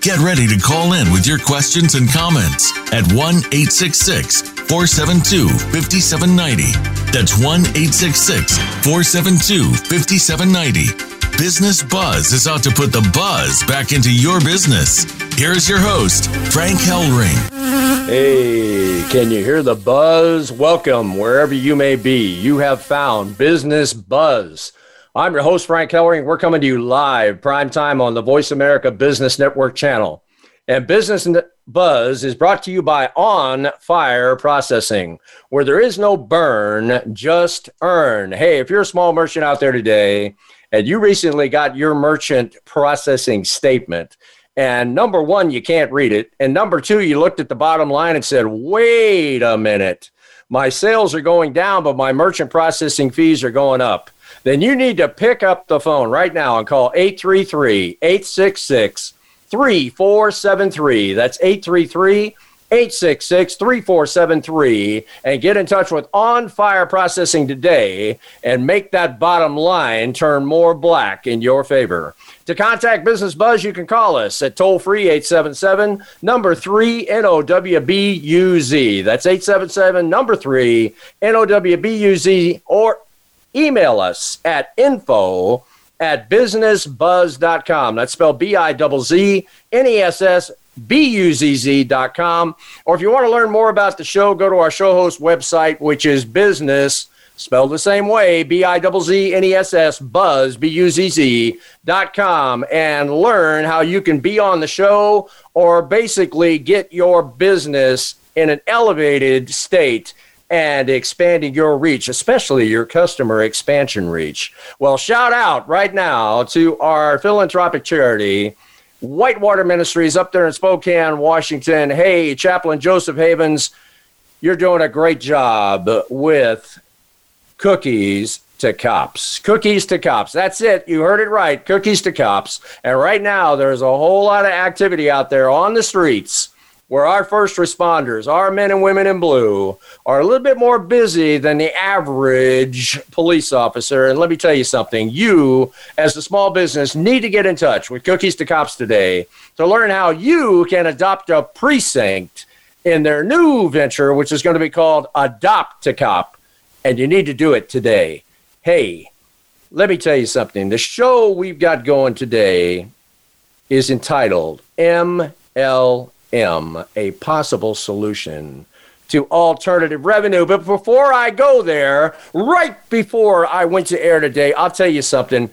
Get ready to call in with your questions and comments at 1 866 472 5790. That's 1 866 472 5790. Business Buzz is out to put the buzz back into your business. Here's your host, Frank Hellring. Hey, can you hear the buzz? Welcome wherever you may be. You have found Business Buzz. I'm your host, Frank Hellring. We're coming to you live, prime time on the Voice America Business Network channel. And Business Buzz is brought to you by On Fire Processing, where there is no burn, just earn. Hey, if you're a small merchant out there today and you recently got your merchant processing statement, and number one, you can't read it. And number two, you looked at the bottom line and said, wait a minute, my sales are going down, but my merchant processing fees are going up. Then you need to pick up the phone right now and call 833 866 3473. That's 833 866 3473 and get in touch with On Fire Processing today and make that bottom line turn more black in your favor. To contact Business Buzz, you can call us at toll free 877 number 3 NOWBUZ. That's 877 number 3 NOWBUZ or email us at info at businessbuzz.com. That's spelled B I Z Z N E S S B-U-Z-Z.com. Or if you want to learn more about the show, go to our show host website, which is business, spelled the same way, B-I-Z-Z-N-E-S-S, buzz, B-U-Z-Z dot com, and learn how you can be on the show or basically get your business in an elevated state and expanding your reach, especially your customer expansion reach. Well, shout out right now to our philanthropic charity, Whitewater Ministries up there in Spokane, Washington. Hey, Chaplain Joseph Havens, you're doing a great job with cookies to cops. Cookies to cops. That's it. You heard it right. Cookies to cops. And right now, there's a whole lot of activity out there on the streets where our first responders, our men and women in blue, are a little bit more busy than the average police officer. And let me tell you something you, as a small business, need to get in touch with Cookies to Cops today to learn how you can adopt a precinct in their new venture, which is going to be called Adopt to Cop. And you need to do it today. Hey, let me tell you something. The show we've got going today is entitled ML M, a possible solution to alternative revenue. But before I go there, right before I went to air today, I'll tell you something.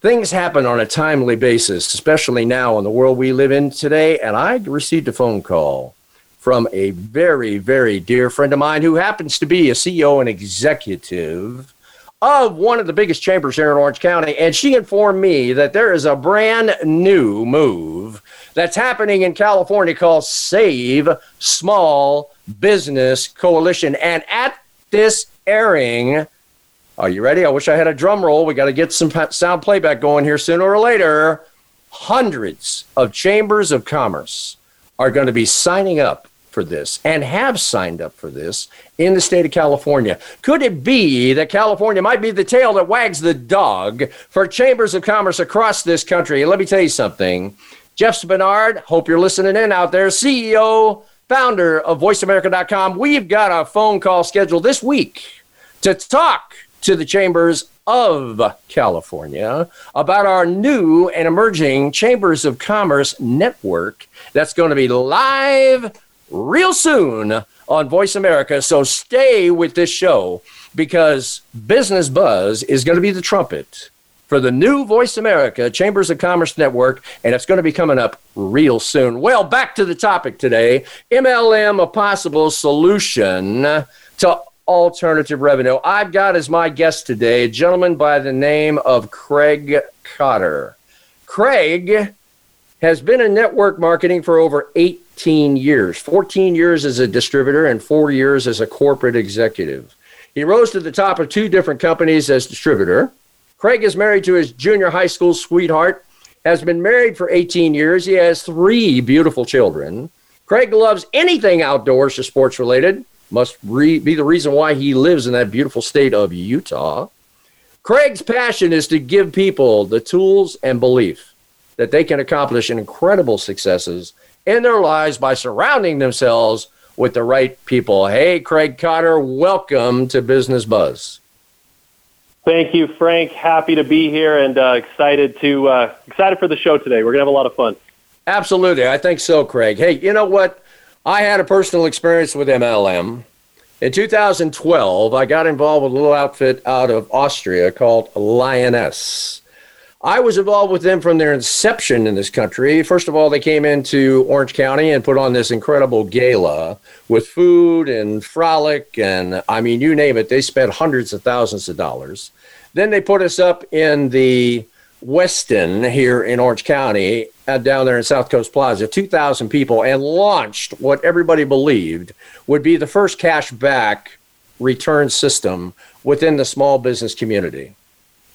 Things happen on a timely basis, especially now in the world we live in today. And I received a phone call from a very, very dear friend of mine who happens to be a CEO and executive of one of the biggest chambers here in Orange County. And she informed me that there is a brand new move that's happening in California called Save Small Business Coalition. And at this airing, are you ready? I wish I had a drum roll. We got to get some sound playback going here sooner or later. Hundreds of chambers of commerce are going to be signing up for this and have signed up for this in the state of California. Could it be that California might be the tail that wags the dog for chambers of commerce across this country? let me tell you something. Jeff Spenard, hope you're listening in out there, CEO, founder of VoiceAmerica.com. We've got a phone call scheduled this week to talk to the chambers of California about our new and emerging Chambers of Commerce network that's going to be live real soon on Voice America. So stay with this show because Business Buzz is going to be the trumpet for the new Voice America Chambers of Commerce Network, and it's going to be coming up real soon. Well, back to the topic today MLM, a possible solution to alternative revenue. I've got as my guest today a gentleman by the name of Craig Cotter. Craig has been in network marketing for over 18 years 14 years as a distributor and four years as a corporate executive. He rose to the top of two different companies as distributor. Craig is married to his junior high school sweetheart, has been married for 18 years. He has three beautiful children. Craig loves anything outdoors or sports related. Must re- be the reason why he lives in that beautiful state of Utah. Craig's passion is to give people the tools and belief that they can accomplish incredible successes in their lives by surrounding themselves with the right people. Hey, Craig Cotter, welcome to Business Buzz. Thank you, Frank. Happy to be here and uh, excited to uh, excited for the show today. We're gonna have a lot of fun. Absolutely, I think so, Craig. Hey, you know what? I had a personal experience with MLM. In 2012, I got involved with a little outfit out of Austria called Lyoness. I was involved with them from their inception in this country. First of all, they came into Orange County and put on this incredible gala with food and frolic, and I mean, you name it. They spent hundreds of thousands of dollars. Then they put us up in the Westin here in Orange County, uh, down there in South Coast Plaza, 2,000 people, and launched what everybody believed would be the first cash back return system within the small business community.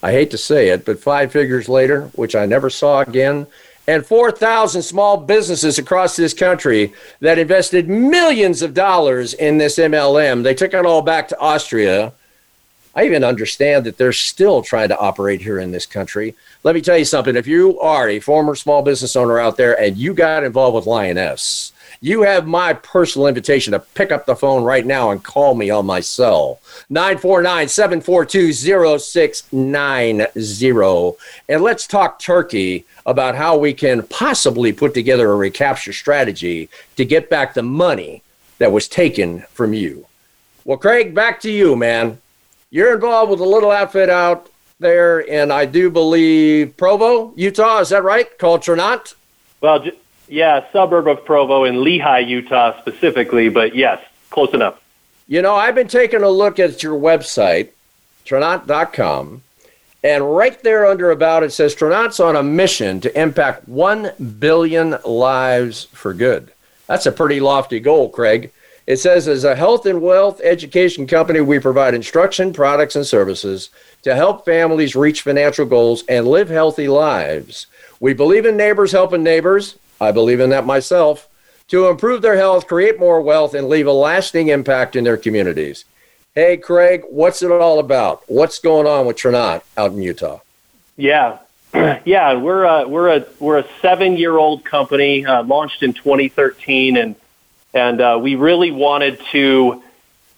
I hate to say it, but five figures later, which I never saw again, and 4,000 small businesses across this country that invested millions of dollars in this MLM. They took it all back to Austria. I even understand that they're still trying to operate here in this country. Let me tell you something. If you are a former small business owner out there and you got involved with Lyoness, you have my personal invitation to pick up the phone right now and call me on my cell 949 742 0690. And let's talk turkey about how we can possibly put together a recapture strategy to get back the money that was taken from you. Well, Craig, back to you, man. You're involved with a little outfit out there, and I do believe Provo, Utah. Is that right? Called Tranont? Well, yeah, suburb of Provo in Lehi, Utah specifically, but yes, close enough. You know, I've been taking a look at your website, Tranont.com, and right there under About it says Tranont's on a mission to impact 1 billion lives for good. That's a pretty lofty goal, Craig. It says, as a health and wealth education company, we provide instruction, products, and services to help families reach financial goals and live healthy lives. We believe in neighbors helping neighbors I believe in that myself, to improve their health, create more wealth, and leave a lasting impact in their communities. Hey, Craig, what's it all about? What's going on with Tranont out in Utah? Yeah, yeah, we're a, we're a we're a seven year old company uh, launched in 2013, and and uh, we really wanted to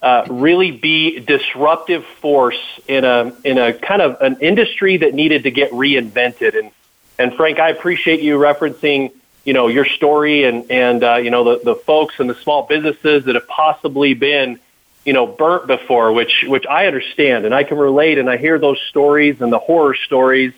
uh, really be disruptive force in a in a kind of an industry that needed to get reinvented. And and Frank, I appreciate you referencing you know your story and and uh, you know the the folks and the small businesses that have possibly been you know burnt before which which I understand and I can relate and I hear those stories and the horror stories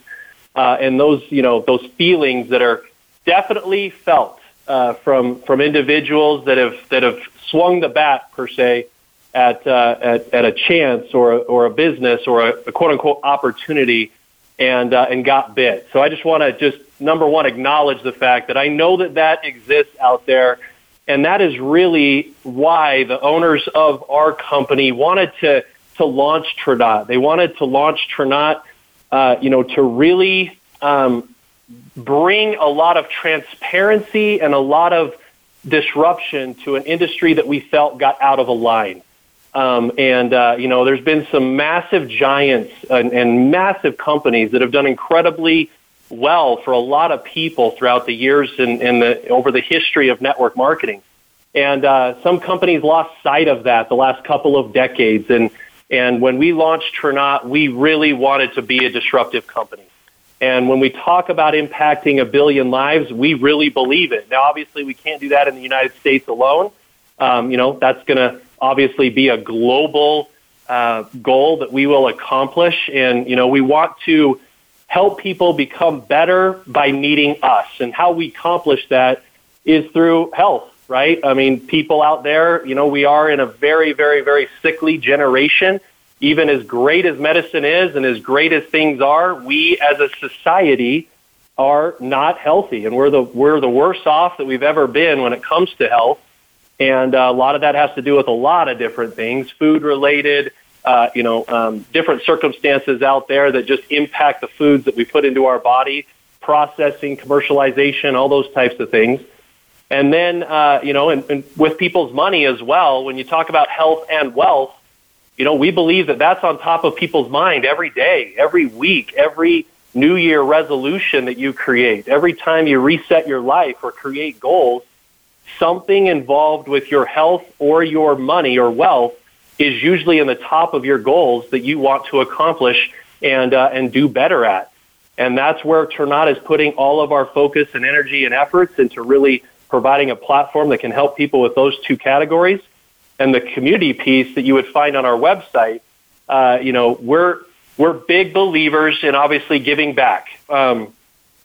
uh, and those you know those feelings that are definitely felt uh, from from individuals that have that have swung the bat per se at uh, at, at a chance or a, or a business or a, a quote unquote opportunity and uh, and got bit. So I just want to just number one acknowledge the fact that I know that that exists out there, and that is really why the owners of our company wanted to to launch Tranont. They wanted to launch Tranont, uh, you know, to really um, bring a lot of transparency and a lot of disruption to an industry that we felt got out of line. Um, and uh, you know, there's been some massive giants and, and massive companies that have done incredibly well for a lot of people throughout the years and, and the, over the history of network marketing. And uh, some companies lost sight of that the last couple of decades. And and when we launched Tranont, we really wanted to be a disruptive company. And when we talk about impacting a billion lives, we really believe it. Now, obviously, we can't do that in the United States alone. Um, you know, that's going to obviously be a global uh, goal that we will accomplish. And, you know, we want to help people become better by meeting us. And how we accomplish that is through health, right? I mean, people out there, you know, we are in a very, very, very sickly generation. Even as great as medicine is and as great as things are, we as a society are not healthy, and we're the we're the worst off that we've ever been when it comes to health. And uh, a lot of that has to do with a lot of different things, food related, uh, you know, um, different circumstances out there that just impact the foods that we put into our body, processing, commercialization, all those types of things. And then, uh, you know, and, and with people's money as well, when you talk about health and wealth, you know, we believe that that's on top of people's mind every day, every week, every New Year resolution that you create, every time you reset your life or create goals, something involved with your health or your money or wealth is usually in the top of your goals that you want to accomplish and uh, and do better at. And that's where Tranont is putting all of our focus and energy and efforts into really providing a platform that can help people with those two categories. And the community piece that you would find on our website, uh, you know, we're we're big believers in obviously giving back, um,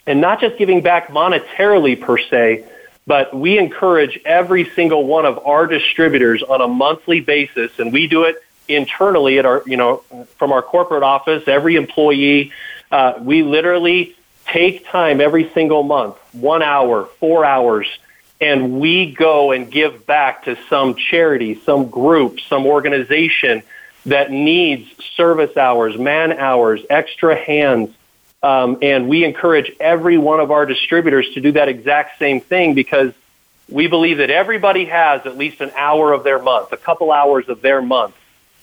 and not just giving back monetarily per se, but we encourage every single one of our distributors on a monthly basis, and we do it internally at our, you know, from our corporate office. Every employee, uh, we literally take time every single month, one hour, four hours, and we go and give back to some charity, some group, some organization that needs service hours, man hours, extra hands. Um, and we encourage every one of our distributors to do that exact same thing because we believe that everybody has at least an hour of their month, a couple hours of their month,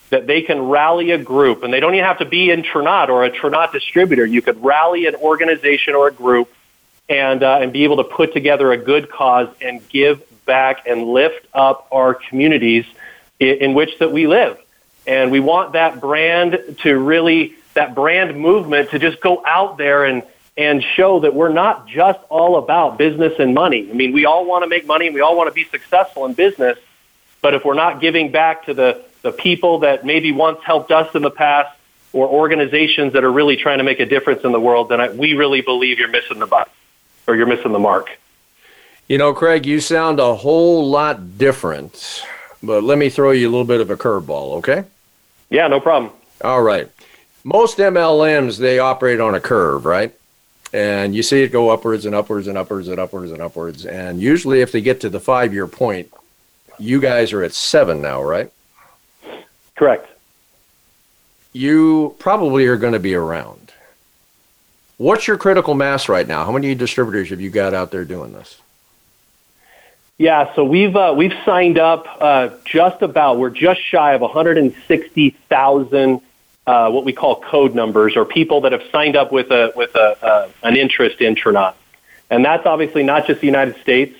that they can rally a group. And they don't even have to be in Tranont or a Tranont distributor. You could rally an organization or a group and, uh, and be able to put together a good cause and give back and lift up our communities in, in which that we live. And we want that brand to really, that brand movement to just go out there and, and show that we're not just all about business and money. I mean, we all want to make money and we all want to be successful in business. But if we're not giving back to the, the people that maybe once helped us in the past or organizations that are really trying to make a difference in the world, then I, we really believe you're missing the butt or you're missing the mark. You know, Craig, you sound a whole lot different, but let me throw you a little bit of a curveball, okay? Yeah, no problem. All right. Most MLMs, they operate on a curve, right? And you see it go upwards and upwards and upwards and upwards and upwards. And usually, if they get to the five year point, you guys are at seven now, right? Correct. You probably are going to be around. What's your critical mass right now? How many distributors have you got out there doing this? Yeah, so we've uh, we've signed up uh, just about we're just shy of 160,000 uh, what we call code numbers or people that have signed up with a with a uh, an interest in Tranont, and that's obviously not just the United States.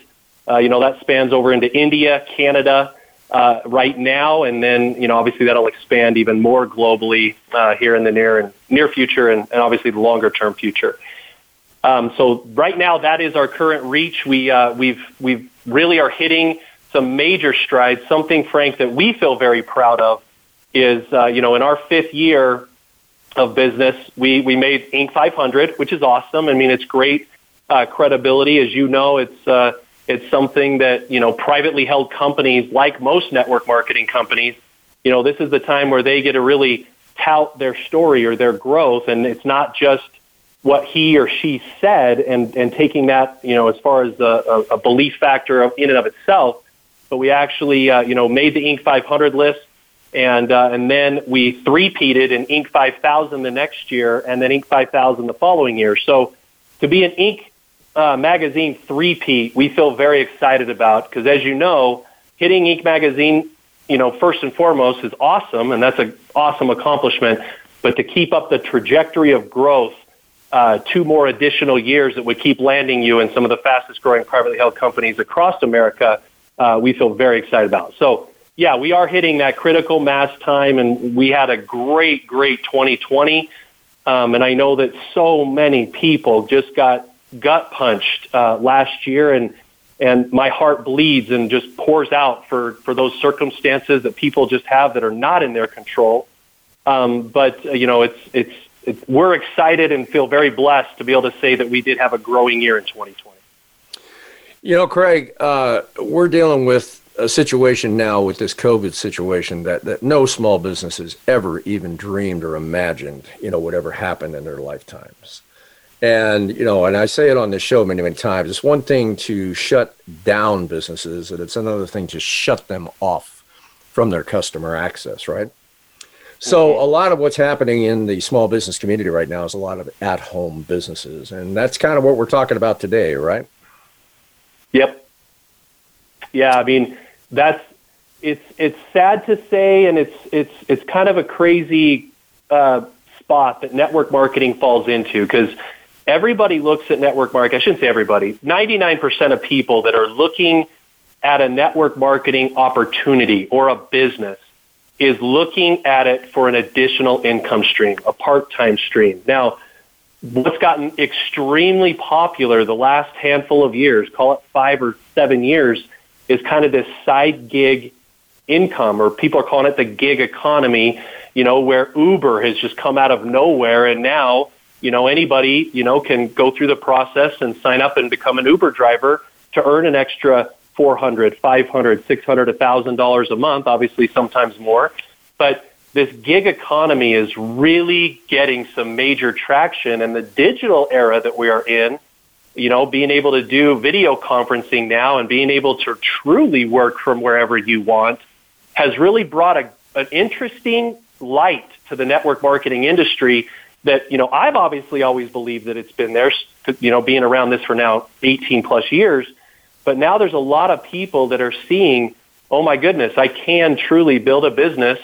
Uh, you know that spans over into India, Canada, uh, right now, and then you know obviously that'll expand even more globally here in the near and near future, and, and obviously the longer term future. Um, so right now, that is our current reach. We uh, we've we've really are hitting some major strides. Something, Frank, that we feel very proud of is uh, you know in our fifth year of business, we we made Inc. 500, which is awesome. I mean, it's great uh, credibility, as you know. It's uh, it's something that you know privately held companies, like most network marketing companies, you know, this is the time where they get to really tout their story or their growth, and it's not just what he or she said and, and taking that, you know, as far as a, a belief factor in and of itself. But we actually, uh, you know, made the Inc. 500 list, and uh, and then we three-peated in Inc. 5000 the next year, and then Inc. 5000 the following year. So to be an Inc. Uh, magazine three-peat, we feel very excited about because, as you know, hitting Inc. magazine, you know, first and foremost is awesome, and that's an awesome accomplishment. But to keep up the trajectory of growth uh, two more additional years that would keep landing you in some of the fastest growing privately held companies across America, uh, we feel very excited about. So, yeah, we are hitting that critical mass time, and we had a great, great 2020. Um, and I know that so many people just got gut punched uh, last year, and and my heart bleeds and just pours out for for those circumstances that people just have that are not in their control. Um, but uh, you know, it's it's we're excited and feel very blessed to be able to say that we did have a growing year in 2020. You know, Craig, uh, we're dealing with a situation now with this COVID situation that, that no small businesses ever even dreamed or imagined, you know, would ever happen in their lifetimes. And, you know, and I say it on this show many, many times. It's one thing to shut down businesses, and it's another thing to shut them off from their customer access, right? So mm-hmm. a lot of what's happening in the small business community right now is a lot of at-home businesses, and that's kind of what we're talking about today, right? Yep. Yeah, I mean that's it's it's sad to say, and it's it's it's kind of a crazy uh, spot that network marketing falls into because everybody looks at network marketing. I shouldn't say everybody. Ninety nine percent of people that are looking at a network marketing opportunity or a business is looking at it for an additional income stream, a part time stream. Now, what's gotten extremely popular the last handful of years, call it five or seven years, is kind of this side gig income, or people are calling it the gig economy, you know, where Uber has just come out of nowhere and now, you know, anybody, you know, can go through the process and sign up and become an Uber driver to earn an extra 400, 500, 600, 1000 dollars a month, obviously sometimes more. But this gig economy is really getting some major traction and the digital era that we are in, you know, being able to do video conferencing now and being able to truly work from wherever you want has really brought a, an interesting light to the network marketing industry that, you know, I've obviously always believed that it's been there, you know, being around this for now 18 plus years. But now there's a lot of people that are seeing, oh my goodness, I can truly build a business,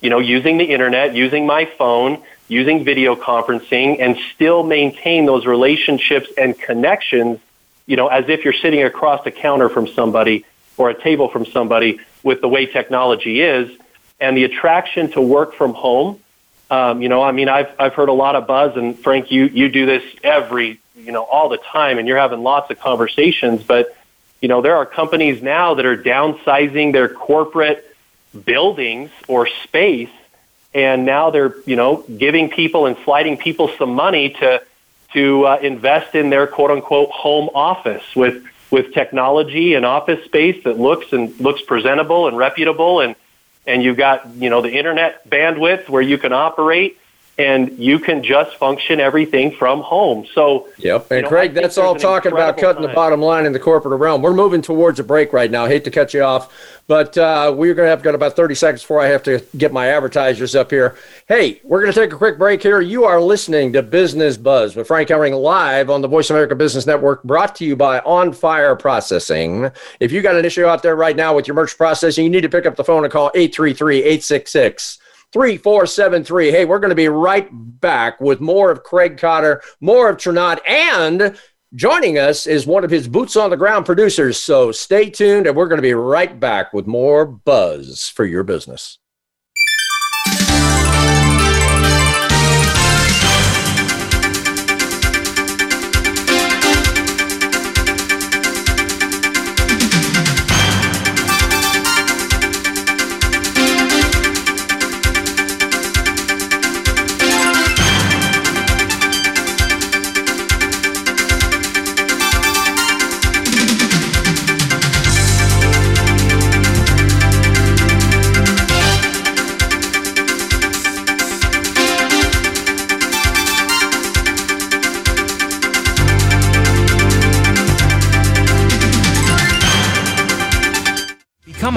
you know, using the internet, using my phone, using video conferencing, and still maintain those relationships and connections, you know, as if you're sitting across a counter from somebody or a table from somebody with the way technology is and the attraction to work from home. Um, you know, I mean, I've I've heard a lot of buzz, and Frank, you you do this every you know all the time, and you're having lots of conversations. But you know, there are companies now that are downsizing their corporate buildings or space, and now they're you know giving people and sliding people some money to to uh, invest in their quote unquote home office with with technology and office space that looks and looks presentable and reputable. And and you've got you know the internet bandwidth where you can operate and you can just function everything from home. So, yep. And you know, Craig, that's all talking about cutting time. the bottom line in the corporate realm. We're moving towards a break right now. I hate to cut you off, but uh, we're going to have got about 30 seconds before I have to get my advertisers up here. Hey, we're going to take a quick break here. You are listening to Business Buzz with Frank Hellring live on the Voice America Business Network, brought to you by On Fire Processing. If you got an issue out there right now with your merch processing, you need to pick up the phone and call 833 866 3473. Hey, we're going to be right back with more of Craig Cotter, more of Tranont, and joining us is one of his boots on the ground producers. So stay tuned, and we're going to be right back with more buzz for your business.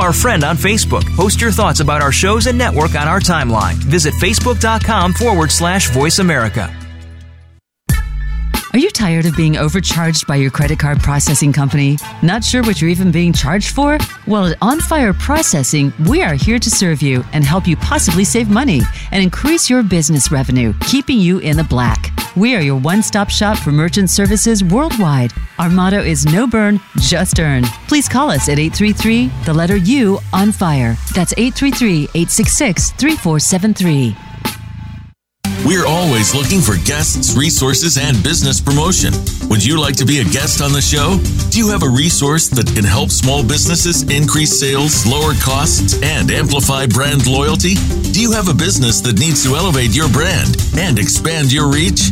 Our friend on Facebook. Post your thoughts about our shows and network on our timeline. Visit facebook.com forward slash voice America. Are you tired of being overcharged by your credit card processing company? Not sure what you're even being charged for? Well, at On Fire Processing, we are here to serve you and help you possibly save money and increase your business revenue, keeping you in the black. We are your one stop shop for merchant services worldwide. Our motto is no burn, just earn. Please call us at 833 the letter U on fire. That's 833 866 3473. We're always looking for guests, resources, and business promotion. Would you like to be a guest on the show? Do you have a resource that can help small businesses increase sales, lower costs, and amplify brand loyalty? Do you have a business that needs to elevate your brand and expand your reach?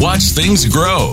watch things grow.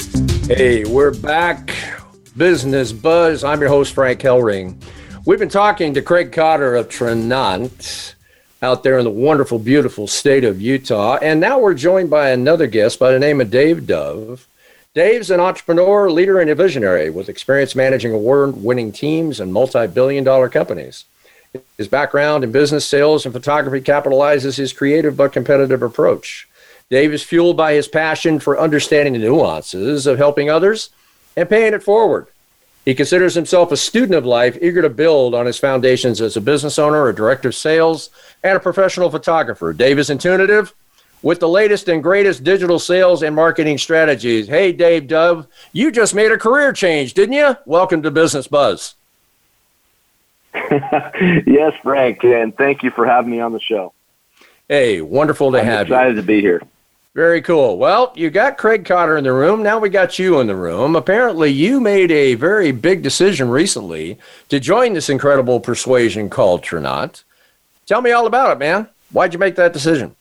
Hey, we're back. Business Buzz. I'm your host, Frank Hellring. We've been talking to Craig Cotter of Tranont out there in the wonderful, beautiful state of Utah. And now we're joined by another guest by the name of Dave Dove. Dave's an entrepreneur, leader, and a visionary with experience managing award winning teams and multi billion dollar companies. His background in business, sales, and photography capitalizes his creative but competitive approach. Dave is fueled by his passion for understanding the nuances of helping others and paying it forward. He considers himself a student of life, eager to build on his foundations as a business owner, a director of sales, and a professional photographer. Dave is intuitive with the latest and greatest digital sales and marketing strategies. Hey, Dave Dove, you just made a career change, didn't you? Welcome to Business Buzz. yes, Frank, and thank you for having me on the show. Hey, wonderful to I'm have excited you. Excited to be here. Very cool. Well, you got Craig Cotter in the room. Now we got you in the room. Apparently, you made a very big decision recently to join this incredible persuasion called Tranont. Tell me all about it, man. Why'd you make that decision?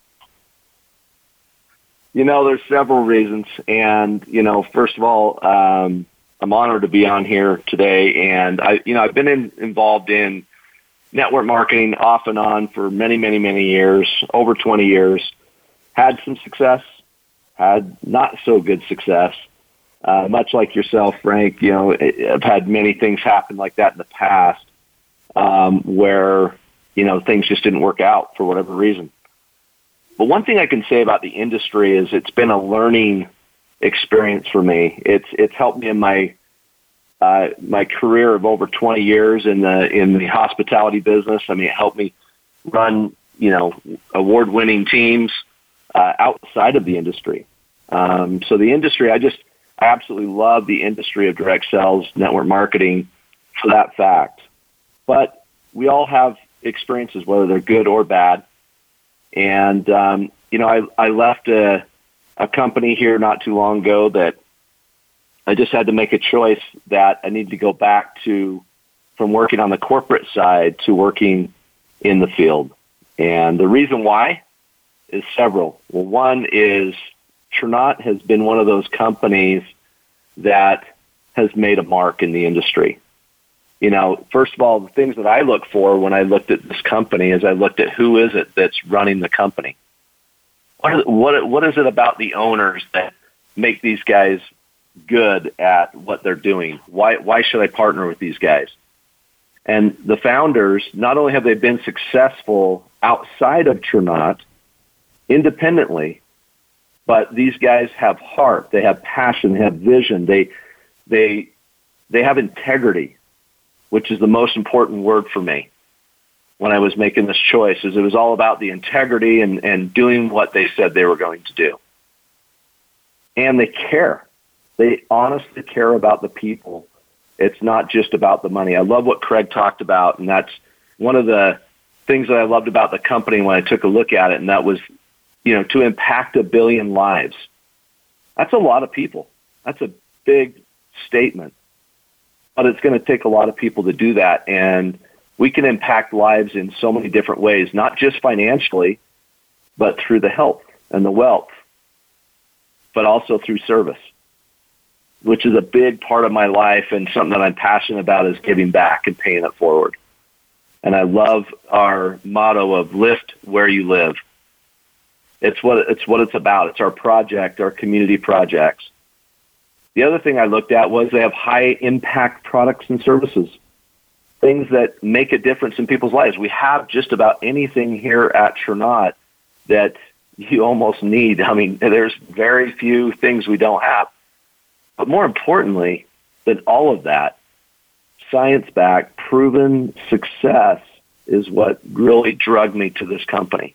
You know, there's several reasons. And, you know, first of all, um, I'm honored to be on here today. And I, you know, I've been in, involved in network marketing off and on for many, many, many years, over 20 years had some success, had not so good success. Uh, much like yourself, Frank, you know, I've had many things happen like that in the past um, where, you know, things just didn't work out for whatever reason. But one thing I can say about the industry is it's been a learning experience for me. It's it's helped me in my uh, my career of over 20 years in the in the hospitality business. I mean, it helped me run you know award winning teams uh, outside of the industry. Um, so the industry, I just I absolutely love the industry of direct sales, network marketing for that fact. But we all have experiences, whether they're good or bad. And um, you know, I, I left a, a company here not too long ago that I just had to make a choice that I need to go back to from working on the corporate side to working in the field. And the reason why is several. Well, one is Tranont has been one of those companies that has made a mark in the industry. You know, first of all, the things that I look for when I looked at this company is I looked at who is it that's running the company. What is, what, what is it about the owners that make these guys good at what they're doing? Why, why should I partner with these guys? And the founders, not only have they been successful outside of Tranont, independently, but these guys have heart, they have passion, they have vision, they they they have integrity, which is the most important word for me when I was making this choice is it was all about the integrity and, and doing what they said they were going to do. And they care. They honestly care about the people. It's not just about the money. I love what Craig talked about, and that's one of the things that I loved about the company when I took a look at it, and that was you know, to impact a billion lives. That's a lot of people. That's a big statement. but it's going to take a lot of people to do that. And we can impact lives in so many different ways, not just financially, but through the health and the wealth, but also through service, which is a big part of my life and something that I'm passionate about is giving back and paying it forward. And I love our motto of lift where you live. It's what it's what it's about. It's our project, our community projects. The other thing I looked at was they have high impact products and services, things that make a difference in people's lives. We have just about anything here at Tranont that you almost need. I mean, there's very few things we don't have. But more importantly than all of that, science backed, proven success is what really drug me to this company.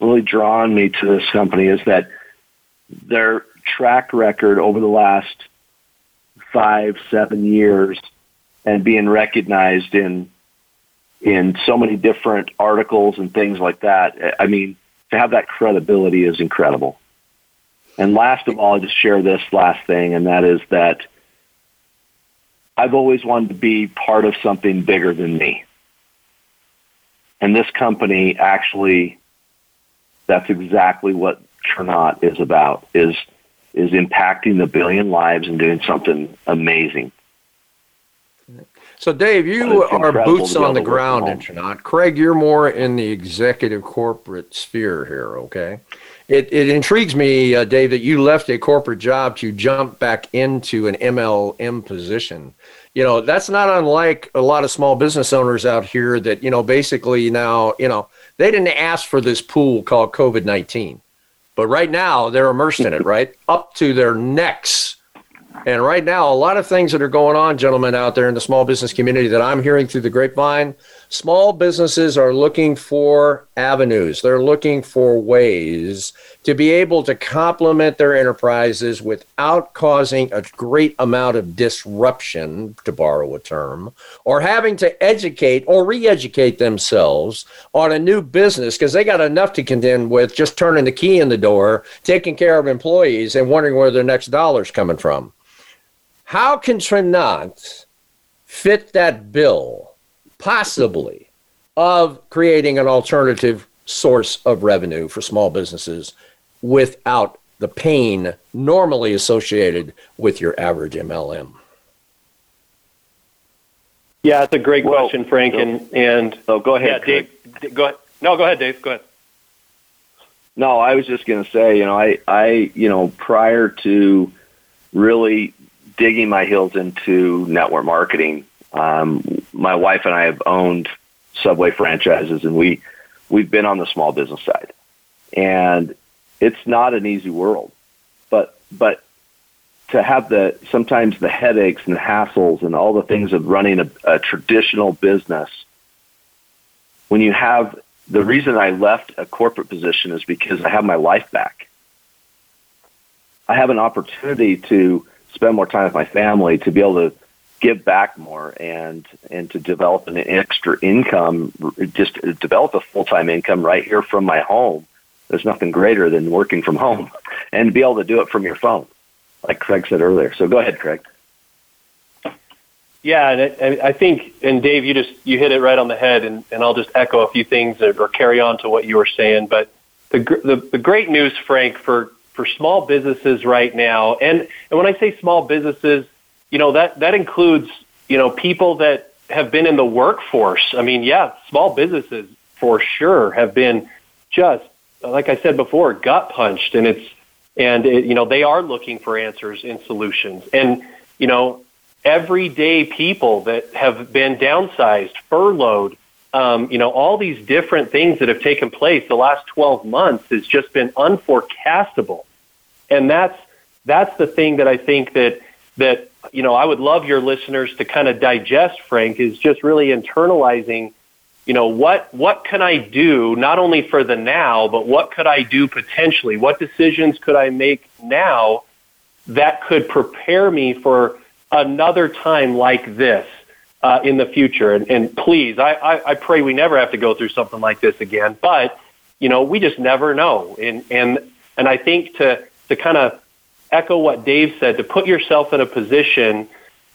Really drawn me to this company is that their track record over the last five, seven years and being recognized in in so many different articles and things like that. I mean, to have that credibility is incredible. And last of all, I'll just share this last thing, and that is that I've always wanted to be part of something bigger than me. And this company actually, that's exactly what Tranont is about, is is impacting the billion lives and doing something amazing. So, Dave, you are boots on the ground in Tranont. Craig, you're more in the executive corporate sphere here, okay? It, it intrigues me, uh, Dave, that you left a corporate job to jump back into an MLM position. You know, that's not unlike a lot of small business owners out here that, you know, basically now, you know, they didn't ask for this pool called COVID 19 but right now, they're immersed in it, right? Up to their necks. And right now, a lot of things that are going on, gentlemen, out there in the small business community that I'm hearing through the grapevine Small businesses are looking for avenues, they're looking for ways to be able to complement their enterprises without causing a great amount of disruption, to borrow a term, or having to educate or re educate themselves on a new business because they got enough to contend with just turning the key in the door, taking care of employees, and wondering where their next dollar's coming from. How can Tranont fit that bill? Possibly of creating an alternative source of revenue for small businesses without the pain normally associated with your average MLM? Yeah, it's a great well, question, Frank. And and oh, go ahead, yeah, Dave. Go ahead. No, go ahead, Dave. Go ahead. No, I was just going to say, you know, I, I, you know, prior to really digging my heels into network marketing, um, my wife and I have owned Subway franchises, and we we've been on the small business side, and it's not an easy world, but but to have the sometimes the headaches and the hassles and all the things of running a, a traditional business when you have the reason I left a corporate position is because I have my life back. I have an opportunity to spend more time with my family, to be able to give back more and and to develop an extra income just develop a full-time income right here from my home. There's nothing greater than working from home and be able to do it from your phone like craig said earlier. So go ahead craig. Yeah and i think and dave you just you hit it right on the head and, and i'll just echo a few things or carry on to what you were saying. But the, the, the great news frank for for small businesses right now and and when i say small businesses you know that that includes you know people that have been in the workforce. I mean, yeah, small businesses for sure have been just like I said before, gut punched, and it's and it, you know they are looking for answers and solutions, and you know everyday people that have been downsized, furloughed, um, you know all these different things that have taken place the last 12 months has just been unforecastable, and that's that's the thing that I think that that you know, I would love your listeners to kind of digest, Frank, is just really internalizing, you know, what what can I do not only for the now, but what could I do potentially? What decisions could I make now that could prepare me for another time like this uh, in the future? And, and please, I, I, I pray we never have to go through something like this again. But you know, we just never know. And and and I think to to kind of echo what Dave said to put yourself in a position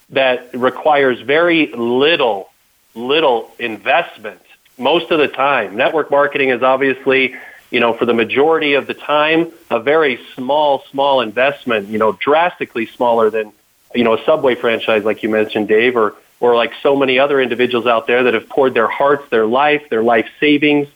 that requires very little, little investment most of the time. Network marketing is obviously, you know, for the majority of the time, a very small, small investment, you know, drastically smaller than, you know, a Subway franchise like you mentioned, Dave, or, or like so many other individuals out there that have poured their hearts, their life, their life savings,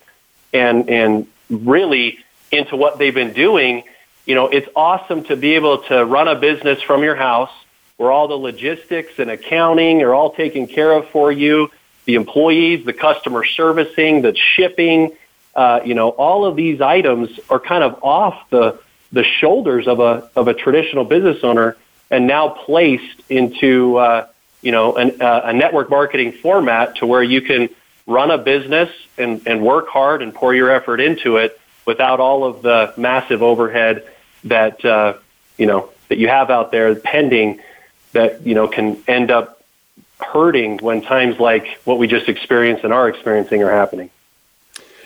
and, and really into what they've been doing. You know, it's awesome to be able to run a business from your house where all the logistics and accounting are all taken care of for you the employees, the customer servicing, the shipping, uh, you know, all of these items are kind of off the the shoulders of a of a traditional business owner, and now placed into uh, you know an, uh, a network marketing format to where you can run a business and and work hard and pour your effort into it without all of the massive overhead that uh, you know that you have out there pending that you know can end up hurting when times like what we just experienced and are experiencing are happening.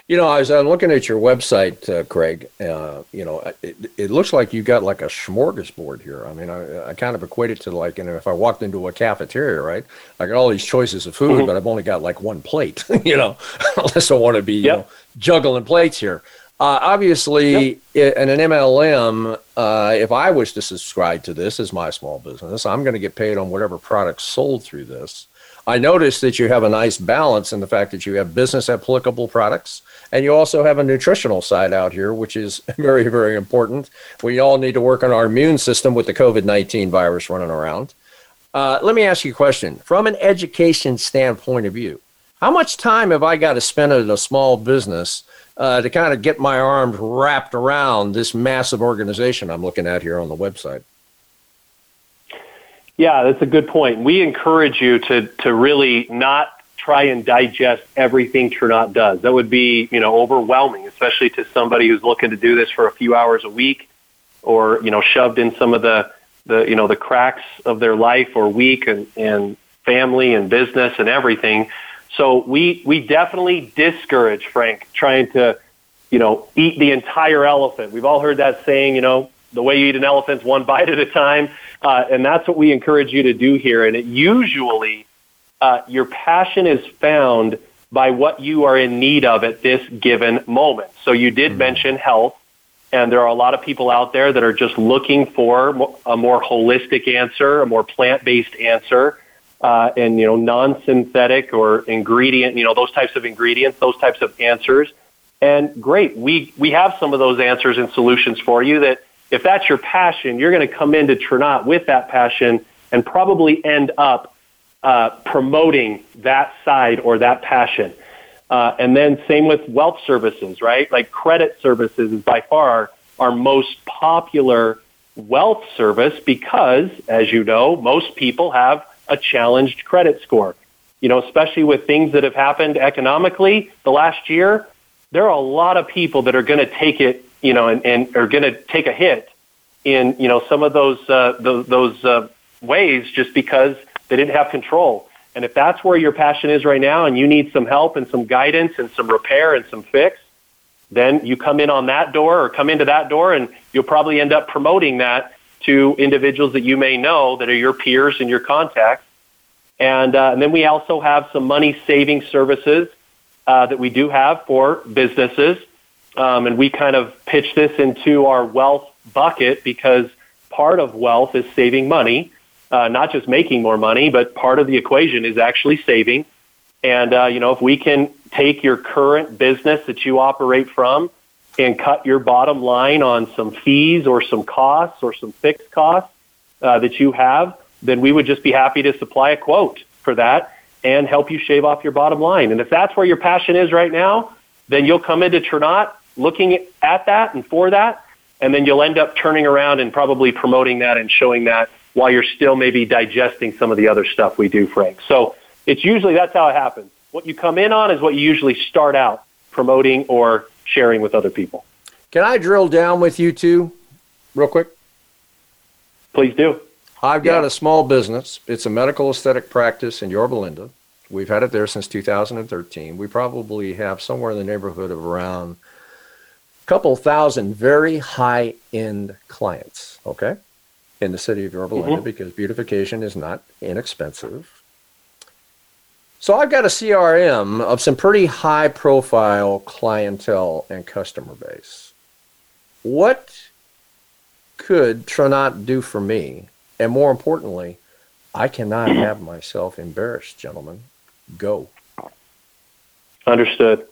You know, as I'm looking at your website, uh, Craig, uh, you know, it, it, looks like you got like a smorgasbord here. I mean, I, I, kind of equate it to like, you know, if I walked into a cafeteria, right? I got all these choices of food, mm-hmm. but I've only got like one plate, you know, unless I want to be, yep. you know, juggling plates here. Uh, obviously, yep. in an MLM, uh, if I was to subscribe to this as my small business, I'm going to get paid on whatever products sold through this. I notice that you have a nice balance in the fact that you have business applicable products and you also have a nutritional side out here, which is very, very important. We all need to work on our immune system with the COVID 19 virus running around. Uh, let me ask you a question. From an education standpoint of view, how much time have I got to spend at a small business uh, to kind of get my arms wrapped around this massive organization I'm looking at here on the website? Yeah, that's a good point. We encourage you to to really not try and digest everything Tranont does. That would be, you know, overwhelming, especially to somebody who's looking to do this for a few hours a week or, you know, shoved in some of the the you know the cracks of their life or week and, and family and business and everything. So we we definitely discourage Frank trying to, you know, eat the entire elephant. We've all heard that saying, you know, the way you eat an elephant's one bite at a time, uh, and that's what we encourage you to do here. And it usually, uh, your passion is found by what you are in need of at this given moment. So you did mm-hmm. mention health, and there are a lot of people out there that are just looking for a more holistic answer, a more plant-based answer uh, and you know non-synthetic or ingredient, you know those types of ingredients, those types of answers. And great, we we have some of those answers and solutions for you. That if that's your passion, you're going to come into Tranont with that passion and probably end up uh, promoting that side or that passion. Uh, and then same with wealth services, right? Like credit services is by far our most popular wealth service because, as you know, most people have a challenged credit score. You know, especially with things that have happened economically the last year, there are a lot of people that are going to take it, you know, and, and are going to take a hit in, you know, some of those uh, those, those uh, ways just because they didn't have control. And if that's where your passion is right now, and you need some help and some guidance and some repair and some fix, then you come in on that door or come into that door, and you'll probably end up promoting that to individuals that you may know that are your peers and your contacts. And, uh, and then we also have some money saving services uh, that we do have for businesses. Um, and we kind of pitch this into our wealth bucket because part of wealth is saving money, uh, not just making more money, but part of the equation is actually saving. And, uh, you know, if we can take your current business that you operate from and cut your bottom line on some fees or some costs or some fixed costs uh, that you have, then we would just be happy to supply a quote for that and help you shave off your bottom line. And if that's where your passion is right now, then you'll come into Tranont looking at that and for that, and then you'll end up turning around and probably promoting that and showing that while you're still maybe digesting some of the other stuff we do, Frank. So it's usually that's how it happens. What you come in on is what you usually start out promoting or sharing with other people. Can I drill down with you two real quick? Please do. I've got yeah. a small business. It's a medical aesthetic practice in Yorba Linda. We've had it there since 2013. We probably have somewhere in the neighborhood of around a couple thousand very high end clients. Okay. in the city of Yorba Linda mm-hmm. because beautification is not inexpensive. So I've got a CRM of some pretty high profile clientele and customer base. What could Tranont do for me? And more importantly, I cannot have myself embarrassed, gentlemen. Go. Understood.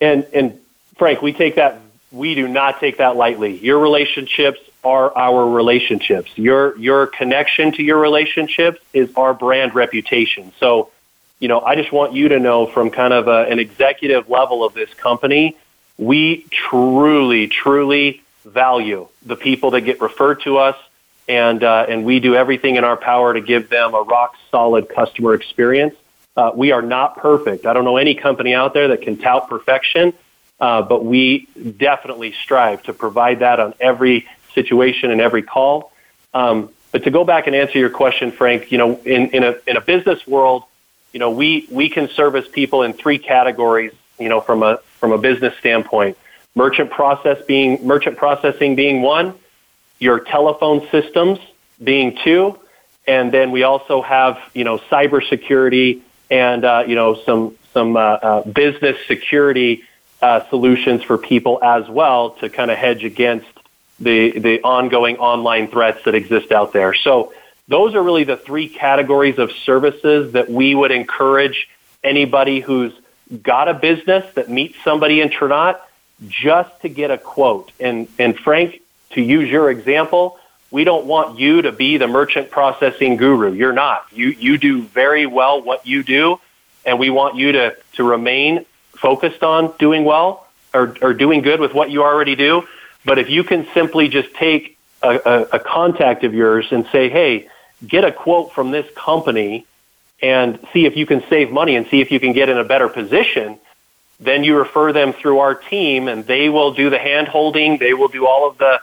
And and Frank, we take that we do not take that lightly. Your relationships are our relationships. Your your connection to your relationships is our brand reputation. So, you know, I just want you to know from kind of a, an executive level of this company, we truly, truly value the people that get referred to us, and uh, and we do everything in our power to give them a rock solid customer experience. Uh, we are not perfect. I don't know any company out there that can tout perfection, uh, but we definitely strive to provide that on every situation and every call. Um, but to go back and answer your question, Frank, you know, in, in a in a business world, you know, we we can service people in three categories. You know, from a from a business standpoint, merchant process being merchant processing being one, your telephone systems being two, and then we also have you know cybersecurity and uh, you know some some uh, uh, business security uh, solutions for people as well to kind of hedge against the the ongoing online threats that exist out there. So those are really the three categories of services that we would encourage anybody who's got a business that meets somebody in Tranont just to get a quote. And and Frank, to use your example, we don't want you to be the merchant processing guru. You're not. You you do very well what you do, and we want you to to remain focused on doing well or, or doing good with what you already do. But if you can simply just take a, a, a contact of yours and say, hey, get a quote from this company and see if you can save money and see if you can get in a better position, then you refer them through our team and they will do the hand holding. They will do all of the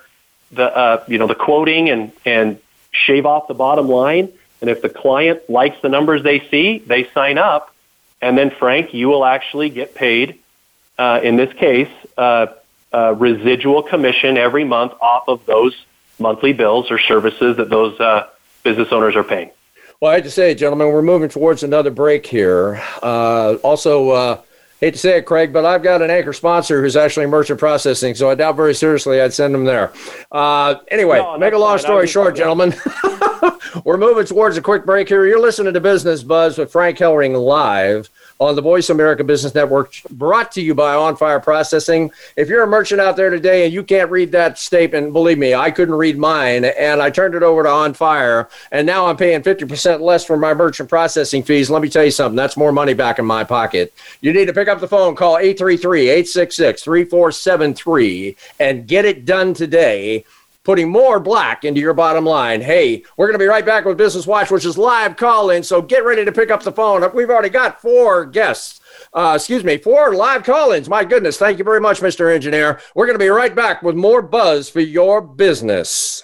the uh, you know the quoting and and shave off the bottom line. And if the client likes the numbers they see, they sign up. And then Frank, you will actually get paid. Uh, in this case, uh, residual commission every month off of those monthly bills or services that those uh, business owners are paying. Well, I have to say, gentlemen, we're moving towards another break here. Uh, also, uh, hate to say it, Craig, but I've got an anchor sponsor who's actually merchant processing, so I doubt very seriously I'd send them there. Uh, anyway, no, make a long fine. story short, gentlemen, we're moving towards a quick break here. You're listening to Business Buzz with Frank Hellring live on the Voice America Business Network, brought to you by On Fire Processing. If you're a merchant out there today and you can't read that statement, believe me, I couldn't read mine, and I turned it over to On Fire, and now I'm paying 50% less for my merchant processing fees. Let me tell you something, that's more money back in my pocket. You need to pick up the phone, call 833 866 3473, and get it done today putting more black into your bottom line. Hey, we're going to be right back with Business Watch, which is live call in. So get ready to pick up the phone. We've already got four guests. Uh, excuse me, four live call ins. My goodness. Thank you very much, Mr. Engineer. We're going to be right back with more buzz for your business.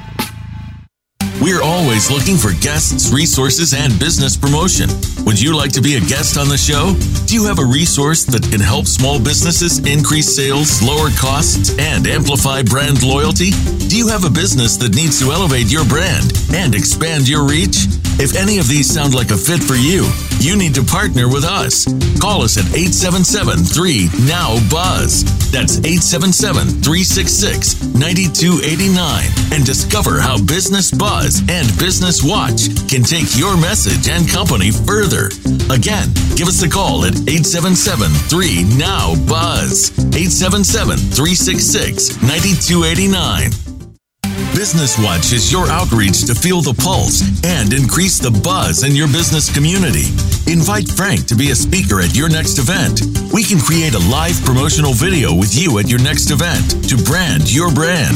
We're always looking for guests, resources, and business promotion. Would you like to be a guest on the show? Do you have a resource that can help small businesses increase sales, lower costs, and amplify brand loyalty? Do you have a business that needs to elevate your brand and expand your reach? If any of these sound like a fit for you, you need to partner with us. Call us at 877 3 Now Buzz. That's 877 366 9289 and discover how Business Buzz and Business Watch can take your message and company further. Again, give us a call at 877 3 Now Buzz. 877 366 9289. Business Watch is your outreach to feel the pulse and increase the buzz in your business community. Invite Frank to be a speaker at your next event. We can create a live promotional video with you at your next event to brand your brand.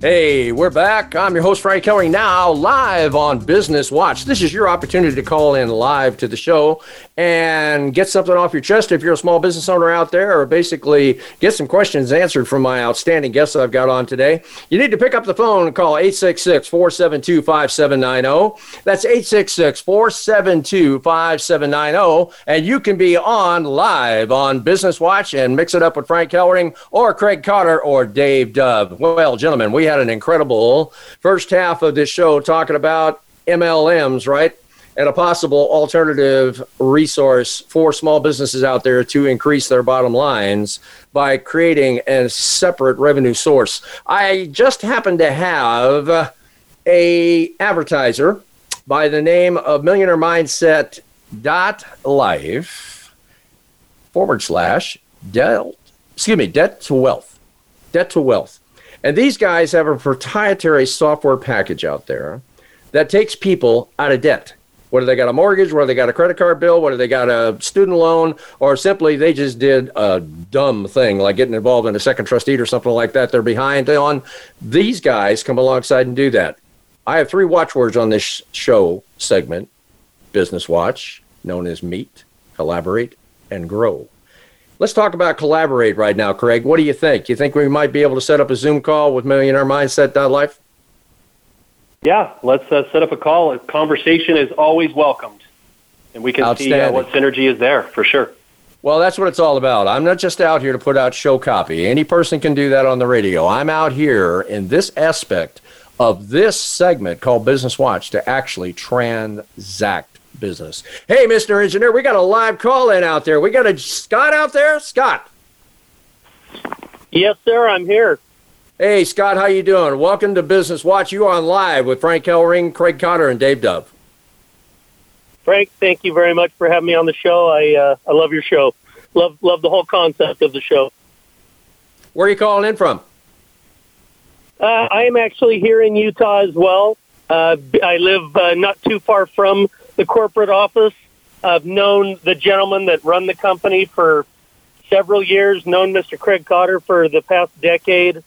Hey, we're back. I'm your host, Frank Kelly, now live on Business Watch. This is your opportunity to call in live to the show and get something off your chest if you're a small business owner out there, or basically get some questions answered from my outstanding guests I've got on today. You need to pick up the phone and call 866 472 5790. That's 866 472 5790. And you can be on live on Business Watch and mix it up with Frank Kellering or Craig Cotter or Dave Dove. Well, gentlemen, we had an incredible first half of this show talking about MLMs, right? And a possible alternative resource for small businesses out there to increase their bottom lines by creating a separate revenue source. I just happen to have a advertiser by the name of Millionaire Mindset dot life forward slash debt excuse me debt to wealth debt to wealth and these guys have a proprietary software package out there that takes people out of debt. Whether they got a mortgage, whether they got a credit card bill, whether they got a student loan, or simply they just did a dumb thing like getting involved in a second trust deed or something like that, they're behind on. These guys come alongside and do that. I have three watchwords on this show segment Business Watch, known as Meet, Collaborate, and Grow. Let's talk about collaborate right now, Craig. What do you think? You think we might be able to set up a Zoom call with Millionaire Mindset Life? Yeah, let's uh, set up a call. A conversation is always welcomed, and we can see uh, what synergy is there for sure. Well, that's what it's all about. I'm not just out here to put out show copy. Any person can do that on the radio. I'm out here in this aspect of this segment called Business Watch to actually transact business. Hey, Mr. Engineer, we got a live call in out there. We got a Scott out there. Scott. Yes, sir. I'm here. Hey, Scott, how you doing? Welcome to Business Watch. You on live with Frank Kellering, Craig Cotter, and Dave Dove. Frank, thank you very much for having me on the show. I uh, I love your show. Love love the whole concept of the show. Where are you calling in from? Uh, I am actually here in Utah as well. Uh, I live uh, not too far from the corporate office. I've known the gentleman that run the company for several years, known Mr. Craig Cotter for the past decade,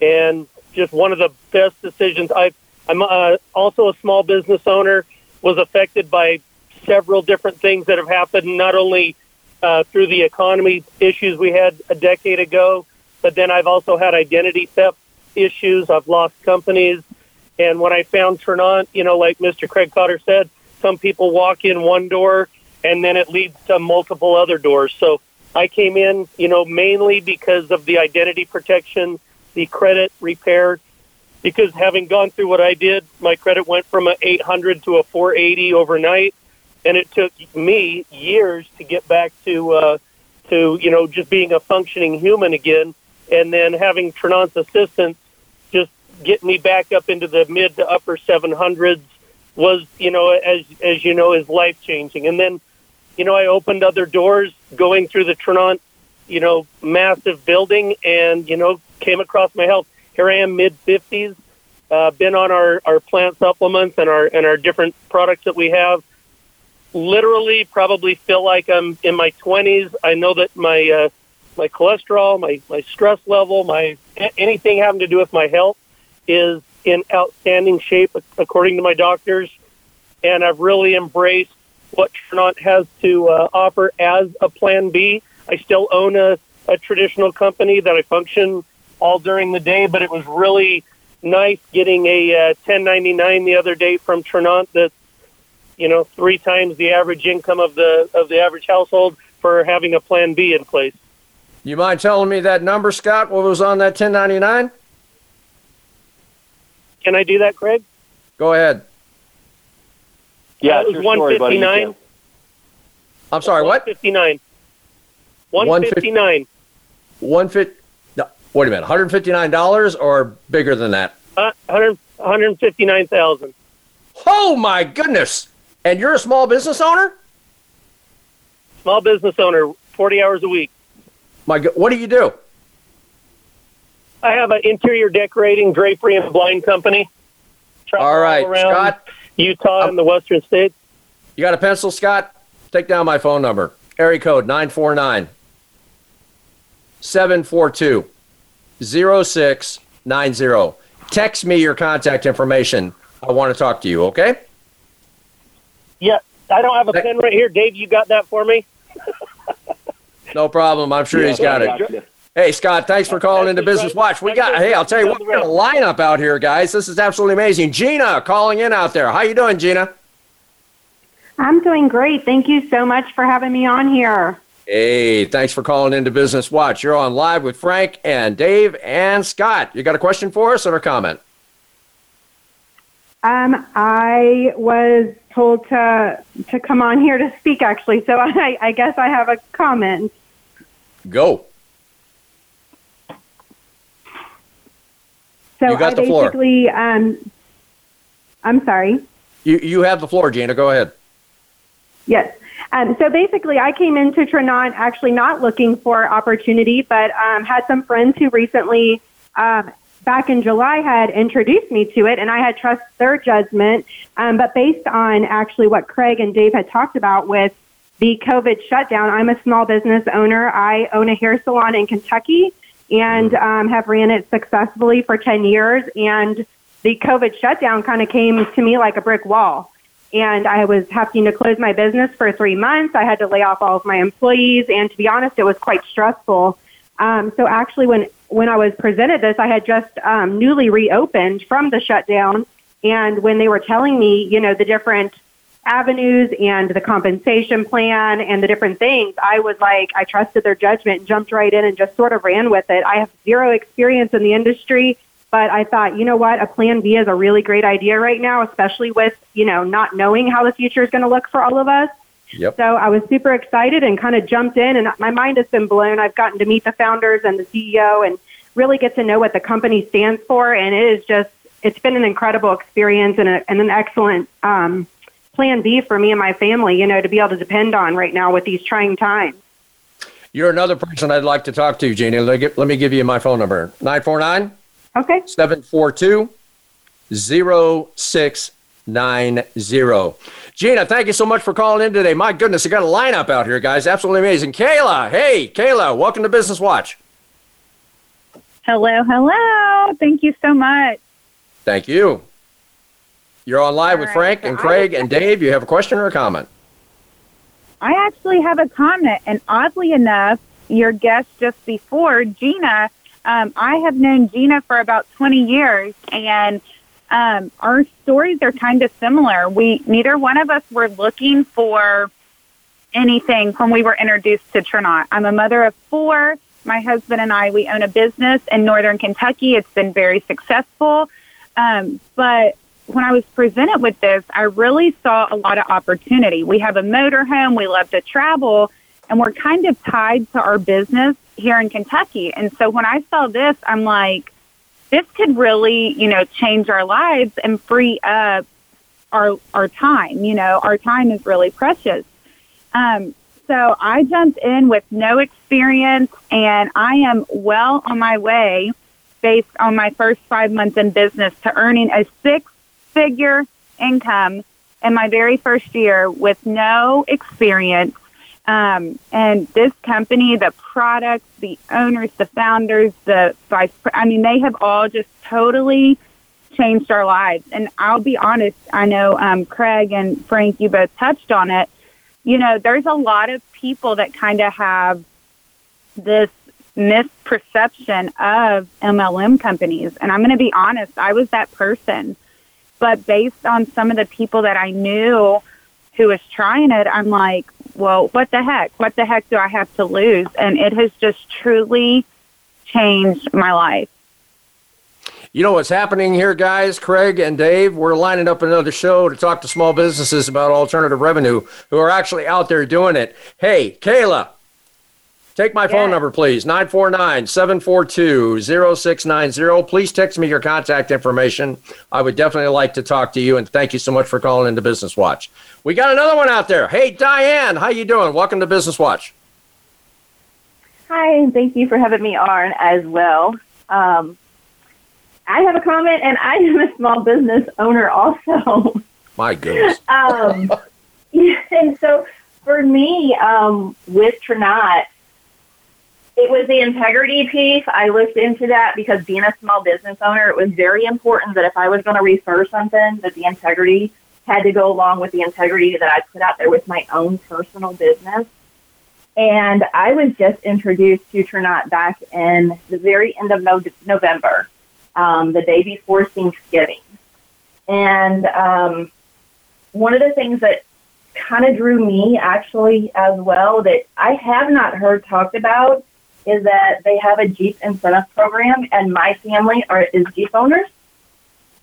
and just one of the best decisions. I, I'm uh, also a small business owner, was affected by several different things that have happened, not only uh, through the economy issues we had a decade ago, but then I've also had identity theft issues. I've lost companies. And when I found Tranont, you know, like Mr. Craig Cotter said, some people walk in one door and then it leads to multiple other doors. So I came in, you know, mainly because of the identity protection, the credit repair, because having gone through what I did, my credit went from an 800 to a 480 overnight, and it took me years to get back to, uh, to you know, just being a functioning human again, and then having Tranont's assistance just get me back up into the mid to upper 700s was, you know, as as you know, is life changing. And then, you know, I opened other doors going through the Tranont, you know, massive building, and you know, came across my health. here I am, mid 50s. Uh, been on our, our plant supplements and our and our different products that we have. Literally, probably feel like I'm in my 20s. I know that my uh, my cholesterol, my my stress level, my anything having to do with my health is in outstanding shape according to my doctors, and I've really embraced what Tranont has to uh, offer as a Plan B. I still own a, a traditional company that I function all during the day, but it was really nice getting a uh, 1099 the other day from Tranont that's you know three times the average income of the of the average household for having a Plan B in place. You mind telling me that number, Scott? What was on that 1099? Can I do that, Craig? Go ahead. Yeah, it was 159. I'm sorry, what? 159. 159. 150. No, wait a minute. $159 or bigger than that? Uh, 100, 159,000. Oh my goodness. And you're a small business owner? Small business owner, 40 hours a week. My what do you do? I have an interior decorating, drapery, and blind company. Travel all right, around Scott. Utah um, and the western states. You got a pencil, Scott? Take down my phone number. Area code 949 742 0690. Text me your contact information. I want to talk to you, okay? Yeah, I don't have a pen right here. Dave, you got that for me? no problem. I'm sure yeah, he's got it. Hey, Scott, thanks for calling into Business Watch. We got, hey, I'll tell you what, we got a lineup out here, guys. This is absolutely amazing. Gina calling in out there. How you doing, Gina? I'm doing great. Thank you so much for having me on here. Hey, thanks for calling into Business Watch. You're on live with Frank and Dave and Scott. You got a question for us or a comment? Um, I was told to to come on here to speak actually, so I, I guess I have a comment. Go. So you got I the basically, floor. Um, I'm sorry. You you have the floor, Gina. Go ahead. Yes. Um, so basically, I came into Tranont actually not looking for opportunity, but um, had some friends who recently, um, back in July, had introduced me to it, and I had trust their judgment. Um, but based on actually what Craig and Dave had talked about with the COVID shutdown, I'm a small business owner. I own a hair salon in Kentucky and um, have ran it successfully for 10 years. And the COVID shutdown kind of came to me like a brick wall. And I was having to close my business for three months. I had to lay off all of my employees. And to be honest, it was quite stressful. Um, so actually, when, when I was presented this, I had just um, newly reopened from the shutdown. And when they were telling me, you know, the different avenues and the compensation plan and the different things, I was like, I trusted their judgment and jumped right in and just sort of ran with it. I have zero experience in the industry, but I thought, you know what, a plan B is a really great idea right now, especially with, you know, not knowing how the future is going to look for all of us. Yep. So I was super excited and kind of jumped in, and my mind has been blown. I've gotten to meet the founders and the CEO and really get to know what the company stands for, and it is just, it's been an incredible experience and, a, and an excellent um, plan B for me and my family, you know, to be able to depend on right now with these trying times. You're another person I'd like to talk to, Jeannie. Let me give you my phone number 949 okay. 742 0690. Gina, thank you so much for calling in today. My goodness, you got a lineup out here, guys. Absolutely amazing. Kayla, hey, Kayla, welcome to Business Watch. Hello, hello. Thank you so much. Thank you. You're on live All with Frank right, so and Craig and Dave. You have a question or a comment? I actually have a comment, and oddly enough, your guest just before, Gina, um, I have known Gina for about 20 years, and um, our stories are kind of similar. We neither one of us were looking for anything when we were introduced to Tranont. I'm a mother of four. My husband and I we own a business in northern Kentucky. It's been very successful, um, but when I was presented with this, I really saw a lot of opportunity. We have a motorhome, we love to travel, and we're kind of tied to our business here in Kentucky. And so when I saw this, I'm like, this could really, you know, change our lives and free up our our time. You know, our time is really precious. Um, so I jumped in with no experience, and I am well on my way based on my first five months in business to earning a six figure income in my very first year with no experience. Um, and this company, the products, the owners, the founders, the vice, I mean, they have all just totally changed our lives. And I'll be honest, I know um, Craig and Frank, you both touched on it. You know, there's a lot of people that kind of have this misperception of MLM companies. And I'm going to be honest, I was that person. But based on some of the people that I knew who was trying it, I'm like, well, what the heck? What the heck do I have to lose? And it has just truly changed my life. You know what's happening here, guys? Craig and Dave, we're lining up another show to talk to small businesses about alternative revenue who are actually out there doing it. Hey, Kayla, take my phone number, please 949 742 0690. Please text me your contact information. I would definitely like to talk to you, and thank you so much for calling into Business Watch. We got another one out there. Hey, Diane, how you doing? Welcome to Business Watch. Hi, and thank you for having me on as well. Um, I have a comment, and I am a small business owner also. My goodness. um, and so for me, um, with Tranont, it was the integrity piece. I looked into that because being a small business owner, it was very important that if I was going to refer something, that the integrity had to go along with the integrity that I put out there with my own personal business. And I was just introduced to Tranont back in the very end of no- November um, the day before Thanksgiving. And um, one of the things that kind of drew me actually as well that I have not heard talked about is that they have a Jeep incentive program, and my family are is Jeep owners.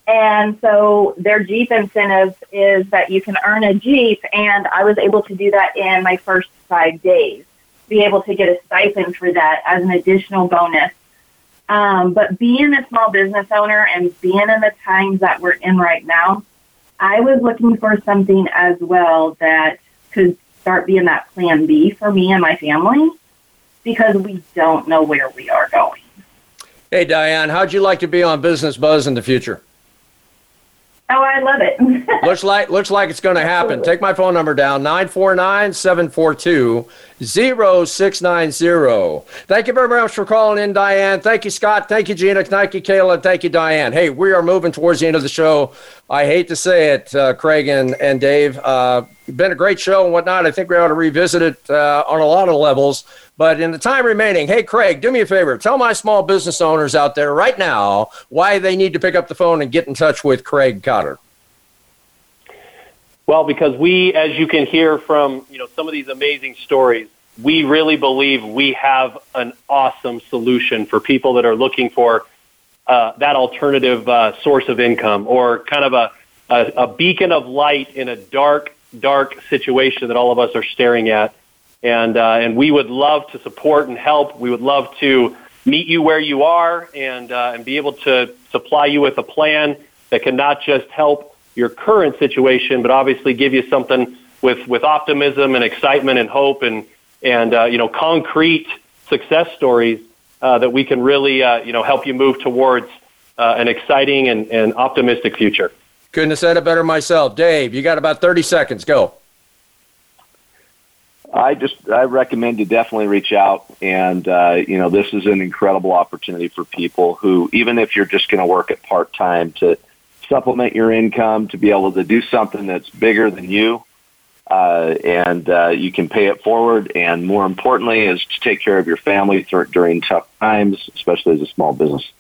And so their Jeep incentive is that you can earn a Jeep, and I was able to do that in my first five days. Be able to get a stipend for that as an additional bonus um, but being a small business owner and being in the times that we're in right now, I was looking for something as well that could start being that plan B for me and my family because we don't know where we are going. Hey, Diane, how'd you like to be on Business Buzz in the future? Oh, I love it. looks like looks like it's going to happen. Take my phone number down 949-742-0690. Thank you very much for calling in, Diane. Thank you, Scott. Thank you, Gina. Thank you, Kayla. Thank you, Diane. Hey, we are moving towards the end of the show. I hate to say it, uh, Craig and, and Dave. Uh, been a great show and whatnot. I think we ought to revisit it uh, on a lot of levels. But in the time remaining, hey, Craig, do me a favor. Tell my small business owners out there right now why they need to pick up the phone and get in touch with Craig Cotter. Well, because we, as you can hear from you know some of these amazing stories, we really believe we have an awesome solution for people that are looking for uh, that alternative uh, source of income or kind of a, a, a beacon of light in a dark, dark situation that all of us are staring at and uh, and we would love to support and help. We would love to meet you where you are and uh, and be able to supply you with a plan that can not just help your current situation, but obviously give you something with with optimism and excitement and hope and and uh, you know concrete success stories uh, that we can really uh, you know help you move towards uh, an exciting and, and optimistic future. Couldn't have said it better myself, Dave. You got about thirty seconds. Go. I just I recommend you definitely reach out, and uh, you know this is an incredible opportunity for people who, even if you're just going to work at part time to supplement your income, to be able to do something that's bigger than you, uh, and uh, you can pay it forward, and more importantly, is to take care of your family th- during tough times, especially as a small business.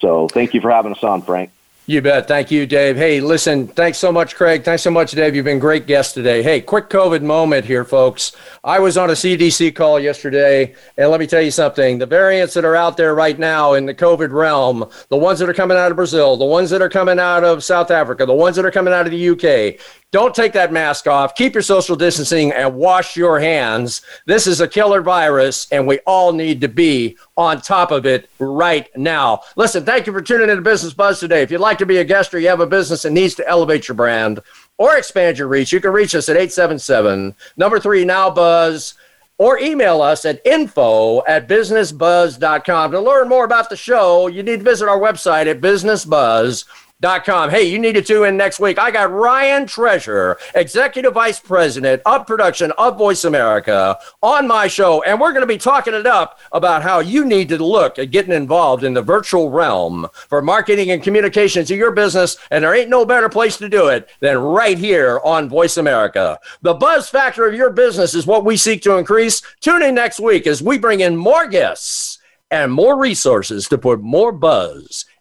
So, thank you for having us on, Frank. You bet. Thank you, Dave. Hey, listen, thanks so much, Craig. Thanks so much, Dave. You've been great guest today. Hey, quick COVID moment here, folks. I was on a CDC call yesterday, and let me tell you something. The variants that are out there right now in the COVID realm, the ones that are coming out of Brazil, the ones that are coming out of South Africa, the ones that are coming out of the UK, don't take that mask off. Keep your social distancing and wash your hands. This is a killer virus, and we all need to be on top of it right now. Listen, thank you for tuning in to Business Buzz today. If you'd like to be a guest or you have a business that needs to elevate your brand or expand your reach, you can reach us at 877 number three now buzz or email us at info at businessbuzz.com. To learn more about the show, you need to visit our website at businessbuzz.com Com. Hey, you need to tune in next week. I got Ryan Treasure, Executive Vice President of Production of Voice America, on my show, and we're going to be talking it up about how you need to look at getting involved in the virtual realm for marketing and communications of your business, and there ain't no better place to do it than right here on Voice America. The buzz factor of your business is what we seek to increase. Tune in next week as we bring in more guests and more resources to put more buzz